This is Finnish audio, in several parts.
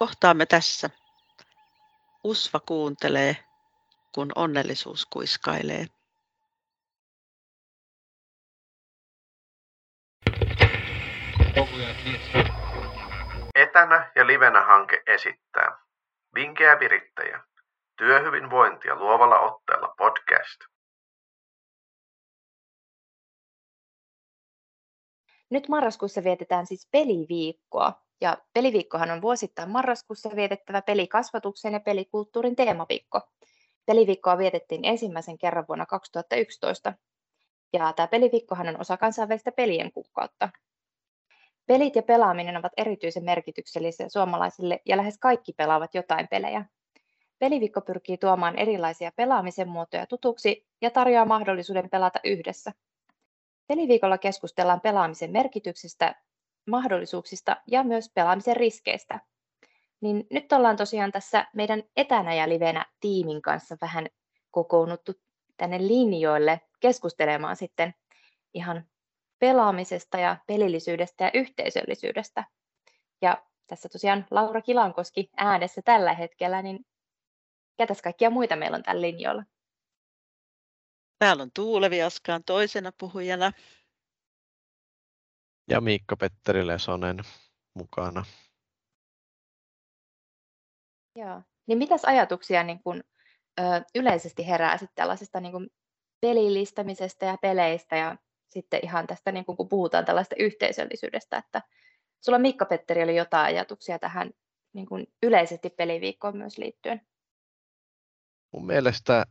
Kohtaamme tässä. Usva kuuntelee, kun onnellisuus kuiskailee. Etänä ja livenä hanke esittää. Vinkkejä virittäjä. Työhyvinvointia luovalla otteella podcast. Nyt marraskuussa vietetään siis peliviikkoa. Ja peliviikkohan on vuosittain marraskuussa vietettävä pelikasvatuksen ja pelikulttuurin teemaviikko. Peliviikkoa vietettiin ensimmäisen kerran vuonna 2011. Ja tämä peliviikkohan on osa kansainvälistä pelien kuukautta. Pelit ja pelaaminen ovat erityisen merkityksellisiä suomalaisille ja lähes kaikki pelaavat jotain pelejä. Peliviikko pyrkii tuomaan erilaisia pelaamisen muotoja tutuksi ja tarjoaa mahdollisuuden pelata yhdessä. Peliviikolla keskustellaan pelaamisen merkityksestä, mahdollisuuksista ja myös pelaamisen riskeistä. Niin nyt ollaan tosiaan tässä meidän etänä ja livenä tiimin kanssa vähän kokoonnuttu tänne linjoille keskustelemaan sitten ihan pelaamisesta ja pelillisyydestä ja yhteisöllisyydestä. Ja tässä tosiaan Laura Kilankoski äänessä tällä hetkellä, niin ketäs kaikkia muita meillä on tällä linjoilla? Täällä on Tuulevi Askaan toisena puhujana. Ja Miikka Petteri Lesonen mukana. Joo. Niin mitäs ajatuksia niin kun, ö, yleisesti herää sitten tällaisesta niin kun pelillistämisestä ja peleistä ja sitten ihan tästä, niin kun, kun puhutaan tällaista yhteisöllisyydestä, että sulla Miikka Petteri oli jotain ajatuksia tähän niin kun yleisesti peliviikkoon myös liittyen? Mun mielestä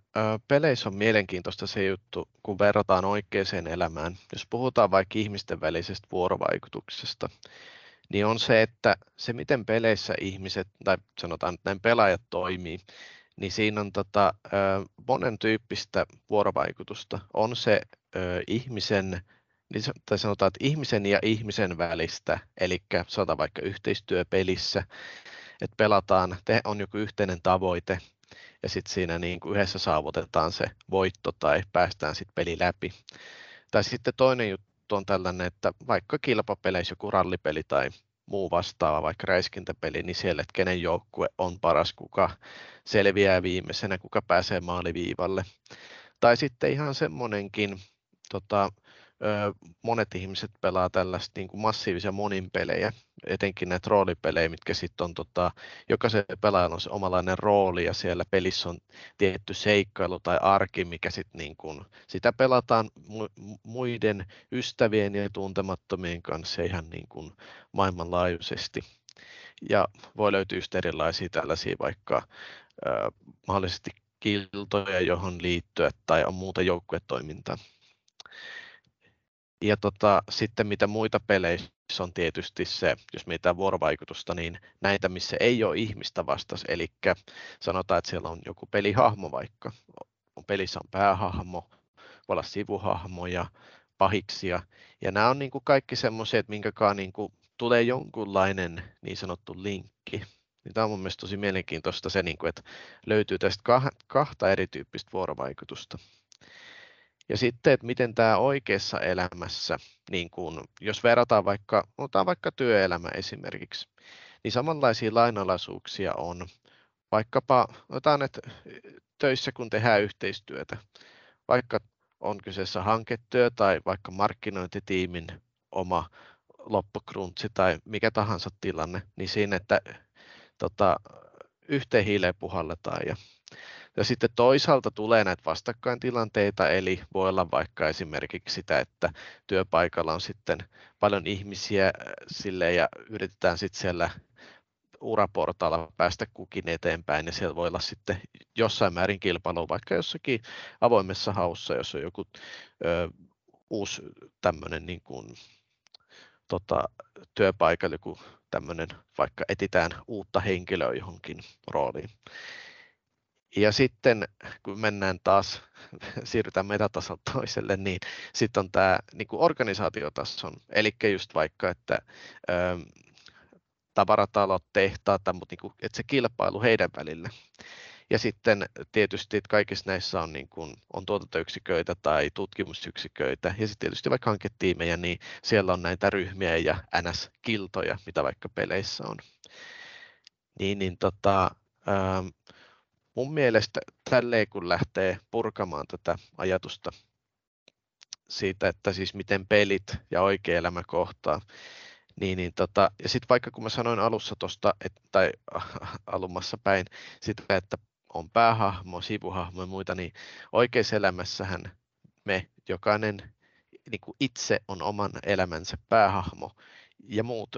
peleissä on mielenkiintoista se juttu, kun verrataan oikeaan elämään. Jos puhutaan vaikka ihmisten välisestä vuorovaikutuksesta, niin on se, että se miten peleissä ihmiset, tai sanotaan, että näin pelaajat toimii, niin siinä on tota, monen tyyppistä vuorovaikutusta. On se ihmisen, niin tai sanotaan, että ihmisen ja ihmisen välistä, eli sanotaan vaikka yhteistyöpelissä, että pelataan, on joku yhteinen tavoite, ja sitten siinä niin kuin yhdessä saavutetaan se voitto tai päästään sitten peli läpi. Tai sitten toinen juttu on tällainen, että vaikka kilpapeleissä joku rallipeli tai muu vastaava, vaikka räiskintäpeli, niin siellä, että kenen joukkue on paras, kuka selviää viimeisenä, kuka pääsee maaliviivalle. Tai sitten ihan semmoinenkin tota, monet ihmiset pelaa tällaista niin kuin massiivisia moninpelejä, etenkin näitä roolipelejä, mitkä sitten on, tota, jokaisen pelaajan on se omalainen rooli ja siellä pelissä on tietty seikkailu tai arki, mikä sitten niin kuin, sitä pelataan muiden ystävien ja tuntemattomien kanssa ihan niin kuin maailmanlaajuisesti. Ja voi löytyä erilaisia tällaisia vaikka mahdollisesti kiltoja, johon liittyä tai on muuta joukkuetoimintaa. Ja tota, sitten mitä muita peleissä on tietysti se, jos mietitään vuorovaikutusta, niin näitä, missä ei ole ihmistä vastas, eli sanotaan, että siellä on joku pelihahmo vaikka, on pelissä on päähahmo, voi olla sivuhahmoja, pahiksia, ja nämä on niin kuin kaikki semmoisia, että minkäkaan niin kuin tulee jonkunlainen niin sanottu linkki. Niin tämä on mun mielestä tosi mielenkiintoista se, niin kuin, että löytyy tästä kahta erityyppistä vuorovaikutusta. Ja sitten, että miten tämä oikeassa elämässä, niin kun, jos verrataan vaikka, otetaan vaikka työelämä esimerkiksi, niin samanlaisia lainalaisuuksia on vaikkapa, otetaan että töissä kun tehdään yhteistyötä, vaikka on kyseessä hanketyö tai vaikka markkinointitiimin oma loppukruntsi tai mikä tahansa tilanne, niin siinä, että tota, yhteen hiileen puhalletaan ja ja sitten toisaalta tulee näitä vastakkaintilanteita, eli voi olla vaikka esimerkiksi sitä, että työpaikalla on sitten paljon ihmisiä äh, sille ja yritetään sitten siellä uraportaalla päästä kukin eteenpäin, ja siellä voi olla sitten jossain määrin kilpailu vaikka jossakin avoimessa haussa, jos on joku ö, uusi tämmöinen niin kuin, tota, työpaikalla joku tämmöinen, vaikka etitään uutta henkilöä johonkin rooliin. Ja sitten kun mennään taas, siirrytään metatasolta toiselle, niin sitten on tämä niin kuin organisaatiotason, eli just vaikka, että ö, tavaratalot, tehtaat, mutta niin kuin, että se kilpailu heidän välillä. Ja sitten tietysti että kaikissa näissä on, niin kuin, on tuotantoyksiköitä tai tutkimusyksiköitä ja sitten tietysti vaikka hanketiimejä, niin siellä on näitä ryhmiä ja NS-kiltoja, mitä vaikka peleissä on. Niin, niin tota, ähm, mun mielestä tälleen kun lähtee purkamaan tätä ajatusta siitä, että siis miten pelit ja oikea elämä kohtaa, niin, niin tota, ja sitten vaikka kun mä sanoin alussa tuosta, tai alumassa päin, sitä, että on päähahmo, sivuhahmo ja muita, niin oikeassa elämässähän me jokainen niin itse on oman elämänsä päähahmo ja muut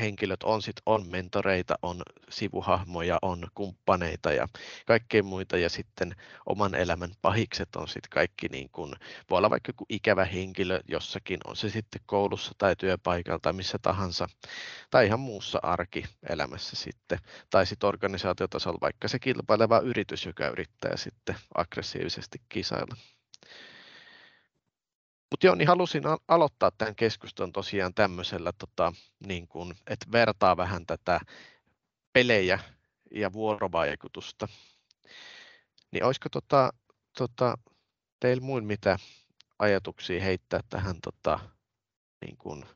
henkilöt on sit, on mentoreita, on sivuhahmoja, on kumppaneita ja kaikkea muita ja sitten oman elämän pahikset on sitten kaikki niin kuin, voi olla vaikka joku ikävä henkilö jossakin, on se sitten koulussa tai työpaikalla tai missä tahansa tai ihan muussa arkielämässä sitten tai sitten organisaatiotasolla vaikka se kilpaileva yritys, joka yrittää sitten aggressiivisesti kisailla. Mutta joo, niin halusin aloittaa tämän keskustelun tosiaan tämmöisellä, tota, niin kun, että vertaa vähän tätä pelejä ja vuorovaikutusta. Niin olisiko tota, tota, teillä muun mitä ajatuksia heittää tähän, tota, niin kun,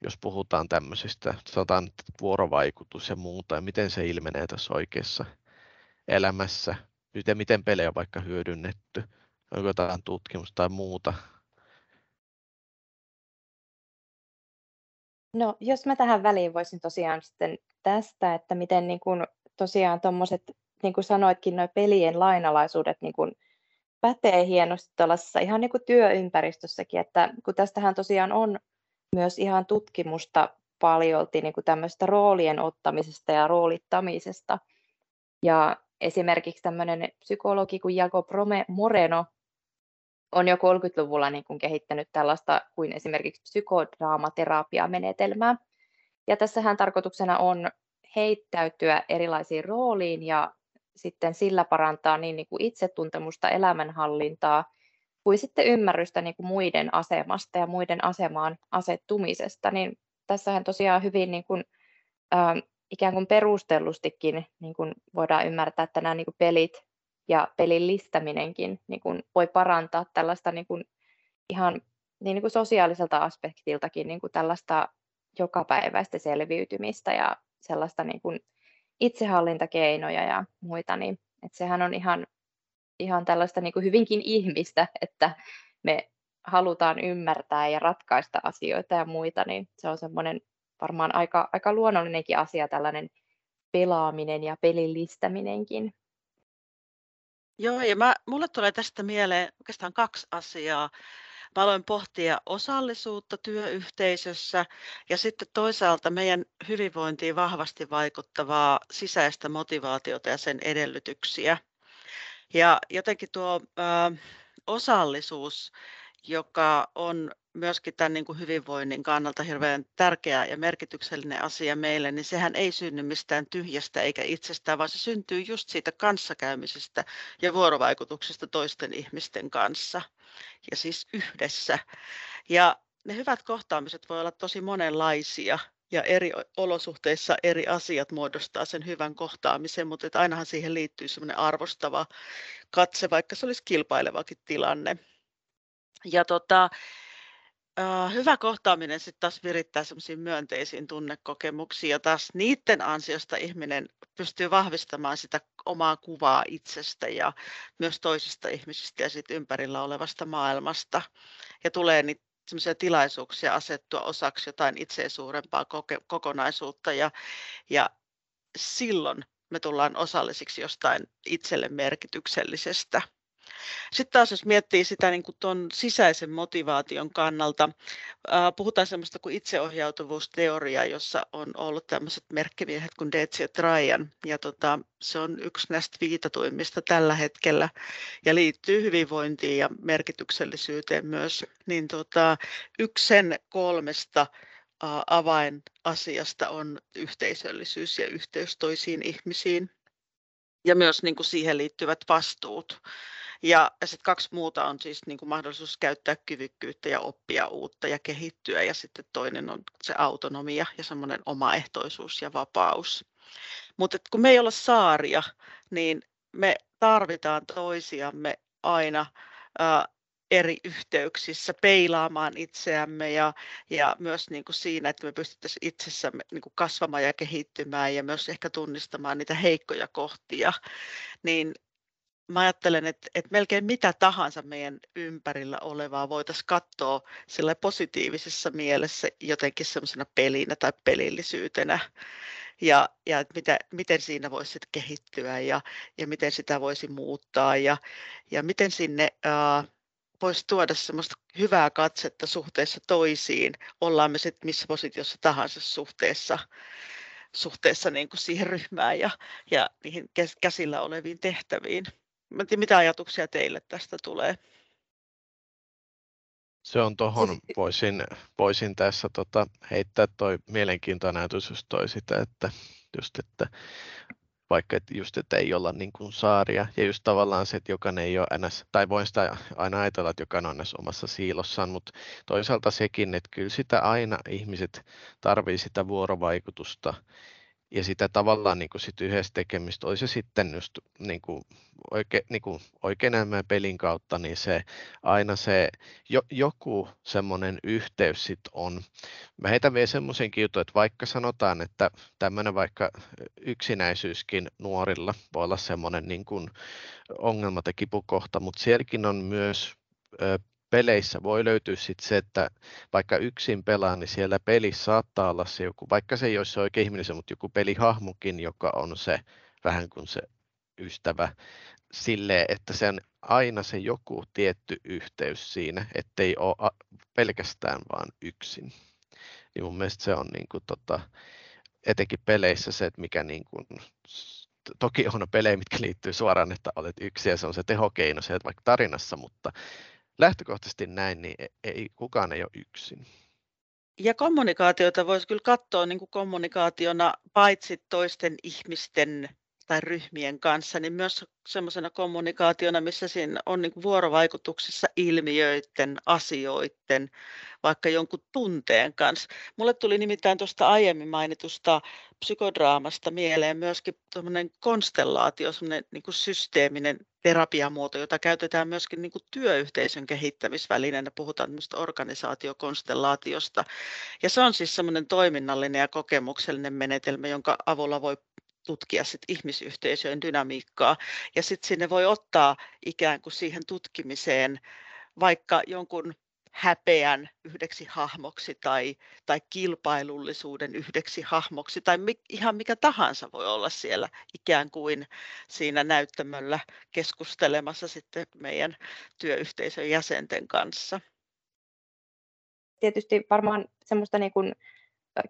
jos puhutaan tämmöisistä, sanotaan vuorovaikutus ja muuta, ja miten se ilmenee tässä oikeassa elämässä, miten, miten pelejä on vaikka hyödynnetty, onko jotain tutkimusta tai muuta, No, jos mä tähän väliin voisin tosiaan sitten tästä, että miten niin kuin tosiaan tuommoiset, niin kuin sanoitkin, nuo pelien lainalaisuudet niin kuin pätee hienosti tuollaisessa ihan niin kuin työympäristössäkin, että kun tästähän tosiaan on myös ihan tutkimusta paljolti niin kuin tämmöistä roolien ottamisesta ja roolittamisesta. Ja esimerkiksi tämmöinen psykologi kuin Jaco Moreno on jo 30-luvulla niin kuin kehittänyt tällaista kuin esimerkiksi psykodraamaterapiamenetelmää. Ja tässähän tarkoituksena on heittäytyä erilaisiin rooliin ja sitten sillä parantaa niin, niin kuin itsetuntemusta, elämänhallintaa, kuin sitten ymmärrystä niin kuin muiden asemasta ja muiden asemaan asettumisesta. Niin tässähän tosiaan hyvin niin kuin, äh, ikään kuin perustellustikin niin kuin voidaan ymmärtää, että nämä niin kuin pelit ja pelin listäminenkin niin kuin voi parantaa tällaista niin kuin ihan niin, niin kuin sosiaaliselta aspektiltakin niin kuin tällaista jokapäiväistä selviytymistä ja sellaista niin kuin itsehallintakeinoja ja muita, niin että sehän on ihan, ihan tällaista niin kuin hyvinkin ihmistä, että me halutaan ymmärtää ja ratkaista asioita ja muita, niin se on semmoinen varmaan aika, aika luonnollinenkin asia, tällainen pelaaminen ja pelillistäminenkin. Joo, ja mä, mulle tulee tästä mieleen oikeastaan kaksi asiaa. Mä aloin pohtia osallisuutta työyhteisössä ja sitten toisaalta meidän hyvinvointiin vahvasti vaikuttavaa sisäistä motivaatiota ja sen edellytyksiä. Ja jotenkin tuo ö, osallisuus, joka on myöskin tämän niin kuin hyvinvoinnin kannalta hirveän tärkeä ja merkityksellinen asia meille, niin sehän ei synny mistään tyhjästä eikä itsestään, vaan se syntyy just siitä kanssakäymisestä ja vuorovaikutuksesta toisten ihmisten kanssa ja siis yhdessä. Ja ne hyvät kohtaamiset voi olla tosi monenlaisia ja eri olosuhteissa eri asiat muodostaa sen hyvän kohtaamisen, mutta että ainahan siihen liittyy semmoinen arvostava katse, vaikka se olisi kilpailevakin tilanne. Ja tota, hyvä kohtaaminen sitten taas virittää semmoisiin myönteisiin tunnekokemuksiin ja taas niiden ansiosta ihminen pystyy vahvistamaan sitä omaa kuvaa itsestä ja myös toisista ihmisistä ja sit ympärillä olevasta maailmasta. Ja tulee niitä semmoisia tilaisuuksia asettua osaksi jotain itseä suurempaa koke- kokonaisuutta ja, ja silloin me tullaan osallisiksi jostain itselle merkityksellisestä. Sitten taas jos miettii sitä niin kuin sisäisen motivaation kannalta, puhutaan semmoista kuin itseohjautuvuusteoria, jossa on ollut tämmöiset merkkimiehet kuin Deci ja Trajan, ja tota, se on yksi näistä viitatuimmista tällä hetkellä, ja liittyy hyvinvointiin ja merkityksellisyyteen myös, niin tota, yksi sen kolmesta avainasiasta on yhteisöllisyys ja yhteys toisiin ihmisiin. Ja myös niin kuin siihen liittyvät vastuut. Ja, sitten kaksi muuta on siis niin kuin mahdollisuus käyttää kyvykkyyttä ja oppia uutta ja kehittyä. Ja sitten toinen on se autonomia ja semmoinen omaehtoisuus ja vapaus. Mutta kun me ei olla saaria, niin me tarvitaan toisiamme aina. eri yhteyksissä peilaamaan itseämme ja, ja myös niin kuin siinä, että me pystyttäisiin itsessämme niin kuin kasvamaan ja kehittymään ja myös ehkä tunnistamaan niitä heikkoja kohtia, niin mä ajattelen, että, että melkein mitä tahansa meidän ympärillä olevaa voitaisiin katsoa sillä positiivisessa mielessä jotenkin semmoisena pelinä tai pelillisyytenä. Ja, ja mitä, miten siinä voisi kehittyä ja, ja miten sitä voisi muuttaa ja, ja miten sinne ää, voisi tuoda semmoista hyvää katsetta suhteessa toisiin, ollaan me sitten missä positiossa tahansa suhteessa, suhteessa niin kuin siihen ryhmään ja, ja niihin käsillä oleviin tehtäviin. Mä tiedän, mitä ajatuksia teille tästä tulee? Se on tuohon, siis voisin, voisin tässä tota, heittää toi mielenkiintoinen ajatus just toi sitä, että just, että vaikka että just, että ei olla niin kuin saaria ja just tavallaan se, että jokainen ei ole ns, tai voin sitä aina ajatella, että jokainen on ns omassa siilossaan, mutta toisaalta sekin, että kyllä sitä aina ihmiset tarvii sitä vuorovaikutusta ja sitä tavallaan niin kuin sit yhdessä tekemistä, olisi se sitten just niin kuin oike, niin kuin oikein pelin kautta, niin se aina se jo, joku semmoinen yhteys sit on. Mä heitän vielä semmoisen jutun, että vaikka sanotaan, että tämmöinen vaikka yksinäisyyskin nuorilla voi olla semmoinen niin kuin ongelma tai kipukohta, mutta sielläkin on myös peleissä voi löytyä sit se, että vaikka yksin pelaa, niin siellä pelissä saattaa olla se joku, vaikka se ei olisi se oikein ihminen, mutta joku pelihahmokin, joka on se vähän kuin se ystävä sille, että se on aina se joku tietty yhteys siinä, ettei ole pelkästään vaan yksin. Niin mun mielestä se on niin kuin tota, etenkin peleissä se, että mikä niin kuin, toki on pelejä, mitkä liittyy suoraan, että olet yksi ja se on se tehokeino se, vaikka tarinassa, mutta lähtökohtaisesti näin, niin e-, ei, kukaan ei ole yksin. Ja kommunikaatiota voisi kyllä katsoa niin kuin kommunikaationa paitsi toisten ihmisten tai ryhmien kanssa, niin myös semmoisena kommunikaationa, missä siinä on niin vuorovaikutuksessa ilmiöiden, asioiden, vaikka jonkun tunteen kanssa. Mulle tuli nimittäin tuosta aiemmin mainitusta psykodraamasta mieleen myöskin konstellaatio, semmoinen niin systeeminen terapiamuoto, jota käytetään myöskin niin työyhteisön kehittämisvälineenä. Puhutaan organisaatiokonstellaatiosta. Ja se on siis semmoinen toiminnallinen ja kokemuksellinen menetelmä, jonka avulla voi tutkia sit ihmisyhteisöjen dynamiikkaa. Ja sitten sinne voi ottaa ikään kuin siihen tutkimiseen vaikka jonkun häpeän yhdeksi hahmoksi tai, tai kilpailullisuuden yhdeksi hahmoksi tai mi, ihan mikä tahansa voi olla siellä ikään kuin siinä näyttämöllä keskustelemassa sitten meidän työyhteisön jäsenten kanssa. Tietysti varmaan semmoista niin kuin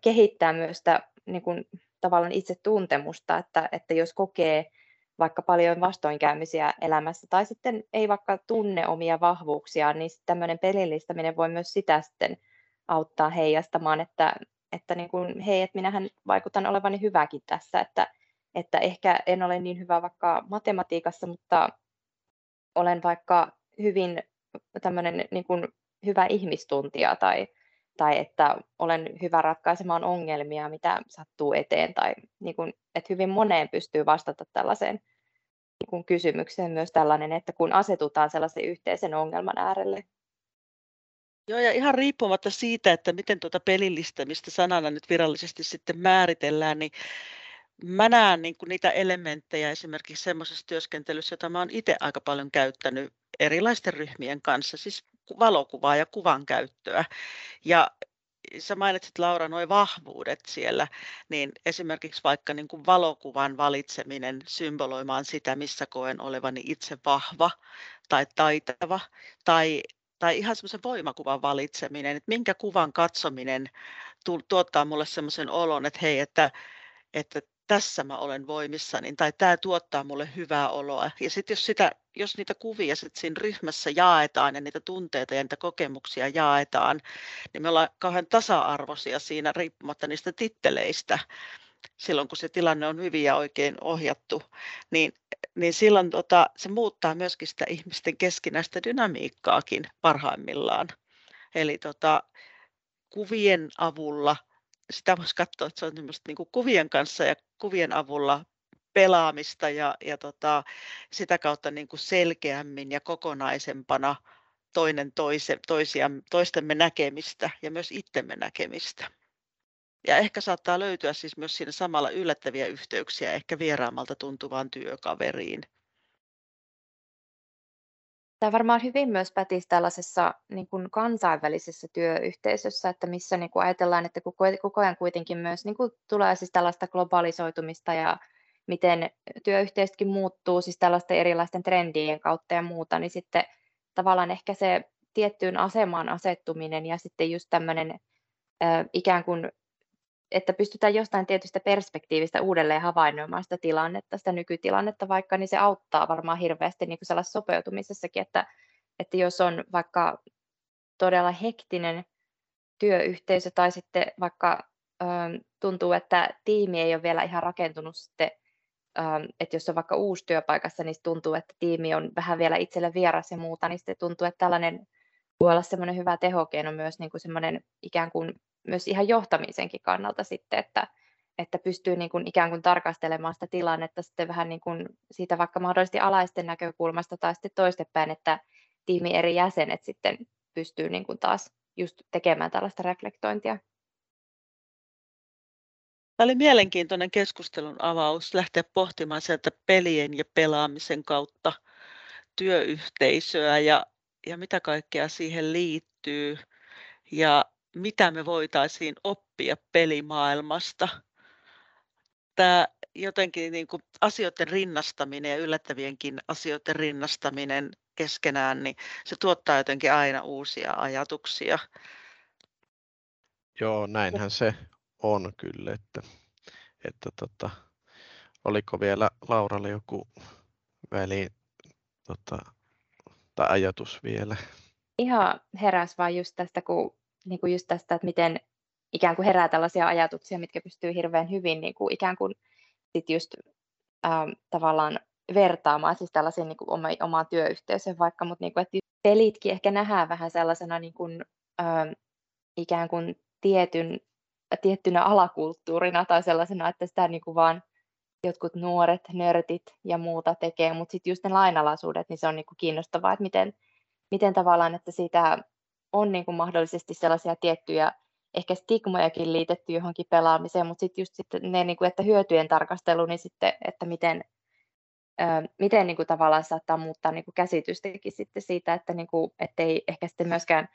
kehittää myös sitä niin kuin tavallaan itse tuntemusta, että, että jos kokee vaikka paljon vastoinkäymisiä elämässä tai sitten ei vaikka tunne omia vahvuuksiaan, niin tämmöinen pelillistäminen voi myös sitä sitten auttaa heijastamaan, että, että niin kuin, hei, että minähän vaikutan olevani hyväkin tässä, että, että ehkä en ole niin hyvä vaikka matematiikassa, mutta olen vaikka hyvin tämmöinen niin kuin hyvä ihmistuntija tai, tai että olen hyvä ratkaisemaan ongelmia, mitä sattuu eteen, tai niin kuin, että hyvin moneen pystyy vastata tällaiseen niin kuin kysymykseen myös tällainen, että kun asetutaan sellaisen yhteisen ongelman äärelle. Joo, ja ihan riippumatta siitä, että miten tuota pelillistämistä sanana nyt virallisesti sitten määritellään, niin mä näen niin kuin niitä elementtejä esimerkiksi semmoisessa työskentelyssä, jota mä oon itse aika paljon käyttänyt erilaisten ryhmien kanssa, siis valokuvaa ja kuvan käyttöä. Ja sä mainitsit Laura nuo vahvuudet siellä, niin esimerkiksi vaikka niin kuin valokuvan valitseminen symboloimaan sitä, missä koen olevani itse vahva tai taitava, tai, tai ihan semmoisen voimakuvan valitseminen, että minkä kuvan katsominen tuottaa mulle semmoisen olon, että hei, että, että tässä mä olen voimissani tai tämä tuottaa mulle hyvää oloa. Ja sitten jos, sitä, jos niitä kuvia sit siinä ryhmässä jaetaan ja niitä tunteita ja niitä kokemuksia jaetaan, niin me ollaan kauhean tasa-arvoisia siinä riippumatta niistä titteleistä silloin, kun se tilanne on hyvin ja oikein ohjattu, niin, niin silloin tota, se muuttaa myöskin sitä ihmisten keskinäistä dynamiikkaakin parhaimmillaan. Eli tota, kuvien avulla sitä voisi katsoa, että se on niin kuin kuvien kanssa ja kuvien avulla pelaamista ja, ja tota, sitä kautta niin kuin selkeämmin ja kokonaisempana toinen toise, toisia, toistemme näkemistä ja myös itsemme näkemistä. Ja ehkä saattaa löytyä siis myös siinä samalla yllättäviä yhteyksiä ehkä vieraammalta tuntuvaan työkaveriin. Tämä varmaan hyvin myös pätisi tällaisessa niin kuin kansainvälisessä työyhteisössä, että missä niin kuin ajatellaan, että koko, ajan kuitenkin myös niin kuin tulee siis tällaista globalisoitumista ja miten työyhteisötkin muuttuu siis tällaisten erilaisten trendien kautta ja muuta, niin sitten tavallaan ehkä se tiettyyn asemaan asettuminen ja sitten just tämmöinen ikään kuin että pystytään jostain tietystä perspektiivistä uudelleen havainnoimaan sitä tilannetta, sitä nykytilannetta vaikka, niin se auttaa varmaan hirveästi niin kuin sopeutumisessakin, että, että jos on vaikka todella hektinen työyhteisö tai sitten vaikka ö, tuntuu, että tiimi ei ole vielä ihan rakentunut sitten, ö, että jos on vaikka uusi työpaikassa, niin tuntuu, että tiimi on vähän vielä itselle vieras ja muuta, niin sitten tuntuu, että tällainen voi olla semmoinen hyvä tehokeino myös niin kuin semmoinen ikään kuin myös ihan johtamisenkin kannalta sitten, että, että pystyy niin kuin ikään kuin tarkastelemaan sitä tilannetta sitten vähän niin kuin siitä vaikka mahdollisesti alaisten näkökulmasta tai sitten toistepäin, että tiimi eri jäsenet sitten pystyy niin kuin taas just tekemään tällaista reflektointia. Tämä oli mielenkiintoinen keskustelun avaus lähteä pohtimaan sieltä pelien ja pelaamisen kautta työyhteisöä ja, ja mitä kaikkea siihen liittyy. Ja mitä me voitaisiin oppia pelimaailmasta. Tämä jotenkin niin kuin asioiden rinnastaminen ja yllättävienkin asioiden rinnastaminen keskenään, niin se tuottaa jotenkin aina uusia ajatuksia. Joo, näinhän se on kyllä, että, että tota, oliko vielä Lauralle joku väli tota, tai ajatus vielä? Ihan heräs vaan just tästä, kun niin kuin just tästä, että miten ikään kuin herää tällaisia ajatuksia, mitkä pystyy hirveän hyvin niin kuin ikään kuin sit just ähm, tavallaan vertaamaan siis tällaisen niin kuin oma, omaan työyhteisöön vaikka, mutta niin kuin, että pelitkin ehkä nähdään vähän sellaisena niin kuin, ähm, ikään kuin tietyn, tiettynä alakulttuurina tai sellaisena, että sitä niin kuin vaan jotkut nuoret, nörtit ja muuta tekee, mutta sitten just ne lainalaisuudet, niin se on niin kuin kiinnostavaa, että miten, miten tavallaan, että siitä on niin kuin mahdollisesti sellaisia tiettyjä ehkä stigmojakin liitetty johonkin pelaamiseen, mutta sitten just sitten ne, niin kuin, että hyötyjen tarkastelu, niin sitten, että miten, ää, miten niin kuin tavallaan saattaa muuttaa niin kuin käsitystäkin sitten siitä, että niin kuin, ettei ehkä sitten myöskään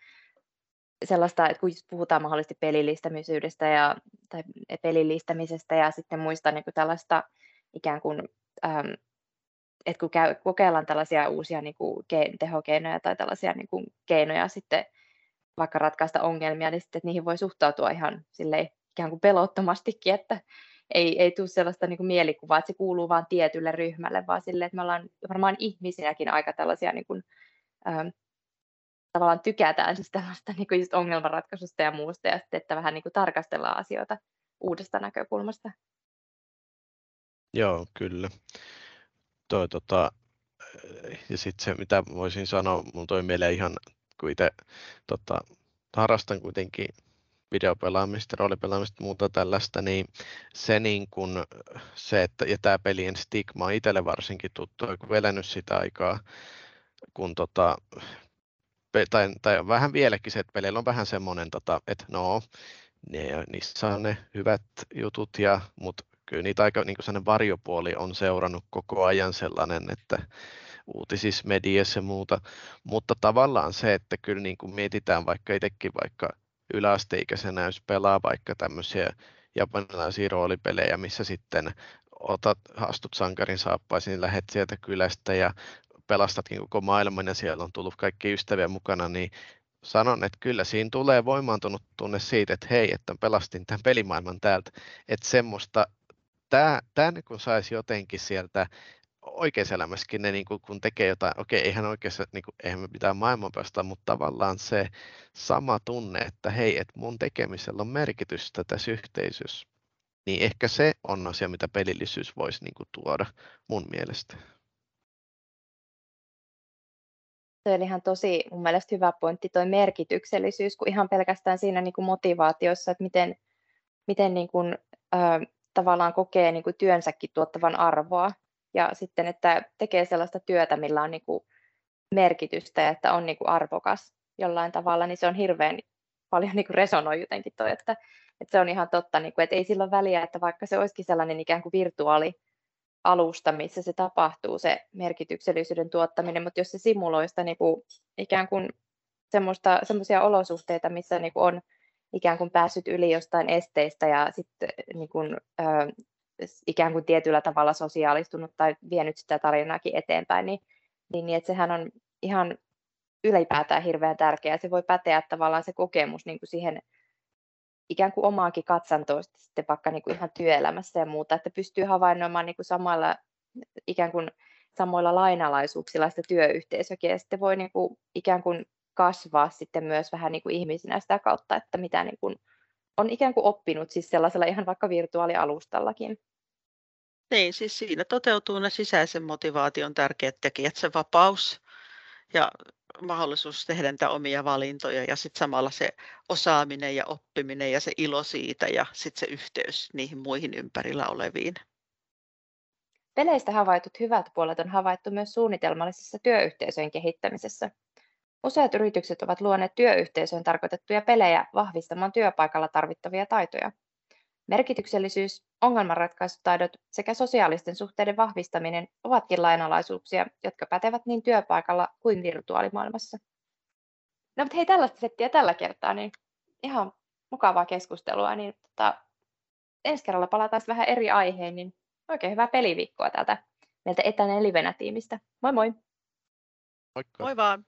sellaista, että kun puhutaan mahdollisesti pelillistämisyydestä ja, tai pelillistämisestä ja sitten muista niin kuin tällaista ikään kuin että kun käy, kokeillaan tällaisia uusia niin kuin, tehokeinoja tai tällaisia niin kuin, keinoja sitten vaikka ratkaista ongelmia, niin sitten, että niihin voi suhtautua ihan silleen ikään kuin pelottomastikin, että ei, ei tule sellaista niin kuin mielikuvaa, että se kuuluu vain tietylle ryhmälle, vaan silleen, että me ollaan varmaan ihmisinäkin aika tällaisia niin kuin, ähm, tavallaan tykätään siis tällaista niin kuin just ongelmanratkaisusta ja muusta, ja sitten, että vähän niin kuin tarkastellaan asioita uudesta näkökulmasta. Joo, kyllä. Toi, tota, ja sitten se, mitä voisin sanoa, mun toi mieleen ihan kun itse tota, harrastan kuitenkin videopelaamista, roolipelaamista muuta tällaista, niin se, niin kun, se että, ja tämä pelien stigma on itselle varsinkin tuttu, kun elänyt sitä aikaa, kun tota, tai, tai vähän vieläkin se, että peleillä on vähän semmoinen, tota, että no, ne, niissä on ne hyvät jutut, ja, mutta kyllä niitä aika niin sellainen varjopuoli on seurannut koko ajan sellainen, että uutisissa, mediassa ja muuta, mutta tavallaan se, että kyllä niin kuin mietitään vaikka itsekin vaikka yläasteikäisenä, jos pelaa vaikka tämmöisiä japanilaisia roolipelejä, missä sitten otat, astut sankarin saappaisiin, lähet sieltä kylästä ja pelastatkin koko maailman ja siellä on tullut kaikki ystäviä mukana, niin sanon, että kyllä siinä tulee voimaantunut tunne siitä, että hei, että pelastin tämän pelimaailman täältä, että semmoista, tämä, tämä niin kun saisi jotenkin sieltä oikeassa elämässäkin ne, niin kuin, kun tekee jotain, okei, eihän oikeassa, niin kuin, eihän me pitää maailman päästä, mutta tavallaan se sama tunne, että hei, että mun tekemisellä on merkitystä tässä yhteisössä, niin ehkä se on asia, mitä pelillisyys voisi niin kuin, tuoda mun mielestä. Se oli ihan tosi mun mielestä hyvä pointti, toi merkityksellisyys, kun ihan pelkästään siinä niin kuin motivaatiossa, että miten, miten niin kuin, ö, tavallaan kokee niin kuin työnsäkin tuottavan arvoa, ja sitten, että tekee sellaista työtä, millä on niin kuin merkitystä ja että on niin kuin arvokas jollain tavalla, niin se on hirveän paljon niin kuin resonoi jotenkin toi, että, että se on ihan totta, niin kuin, että ei sillä väliä, että vaikka se olisikin sellainen ikään kuin virtuaali alusta, missä se tapahtuu, se merkityksellisyyden tuottaminen, mutta jos se simuloi sitä niin kuin, ikään kuin semmoisia olosuhteita, missä niin kuin on ikään kuin päässyt yli jostain esteistä ja sitten niin kuin, ikään kuin tietyllä tavalla sosiaalistunut tai vienyt sitä tarinaakin eteenpäin, niin, niin, niin että sehän on ihan ylipäätään hirveän tärkeää. Se voi päteä tavallaan se kokemus niin kuin siihen ikään kuin omaankin katsantoista sitten vaikka niin kuin ihan työelämässä ja muuta, että pystyy havainnoimaan niin kuin samalla ikään kuin samoilla lainalaisuuksilla sitä työyhteisökin ja sitten voi niin kuin ikään kuin kasvaa sitten myös vähän niin kuin ihmisinä sitä kautta, että mitä niin kuin on ikään kuin oppinut siis sellaisella ihan vaikka virtuaalialustallakin. Niin, siis siinä toteutuu ne sisäisen motivaation tärkeät tekijät, se vapaus ja mahdollisuus tehdä niitä omia valintoja ja sitten samalla se osaaminen ja oppiminen ja se ilo siitä ja sitten se yhteys niihin muihin ympärillä oleviin. Peleistä havaitut hyvät puolet on havaittu myös suunnitelmallisessa työyhteisöjen kehittämisessä. Useat yritykset ovat luoneet työyhteisöön tarkoitettuja pelejä vahvistamaan työpaikalla tarvittavia taitoja. Merkityksellisyys, ongelmanratkaisutaidot sekä sosiaalisten suhteiden vahvistaminen ovatkin lainalaisuuksia, jotka pätevät niin työpaikalla kuin virtuaalimaailmassa. No mutta hei, tällaista settiä tällä kertaa, niin ihan mukavaa keskustelua. Niin tota, ensi kerralla palataan vähän eri aiheen, niin oikein hyvää peliviikkoa täältä meiltä etäneen livenä tiimistä. Moi moi! Moikka! Moi vaan!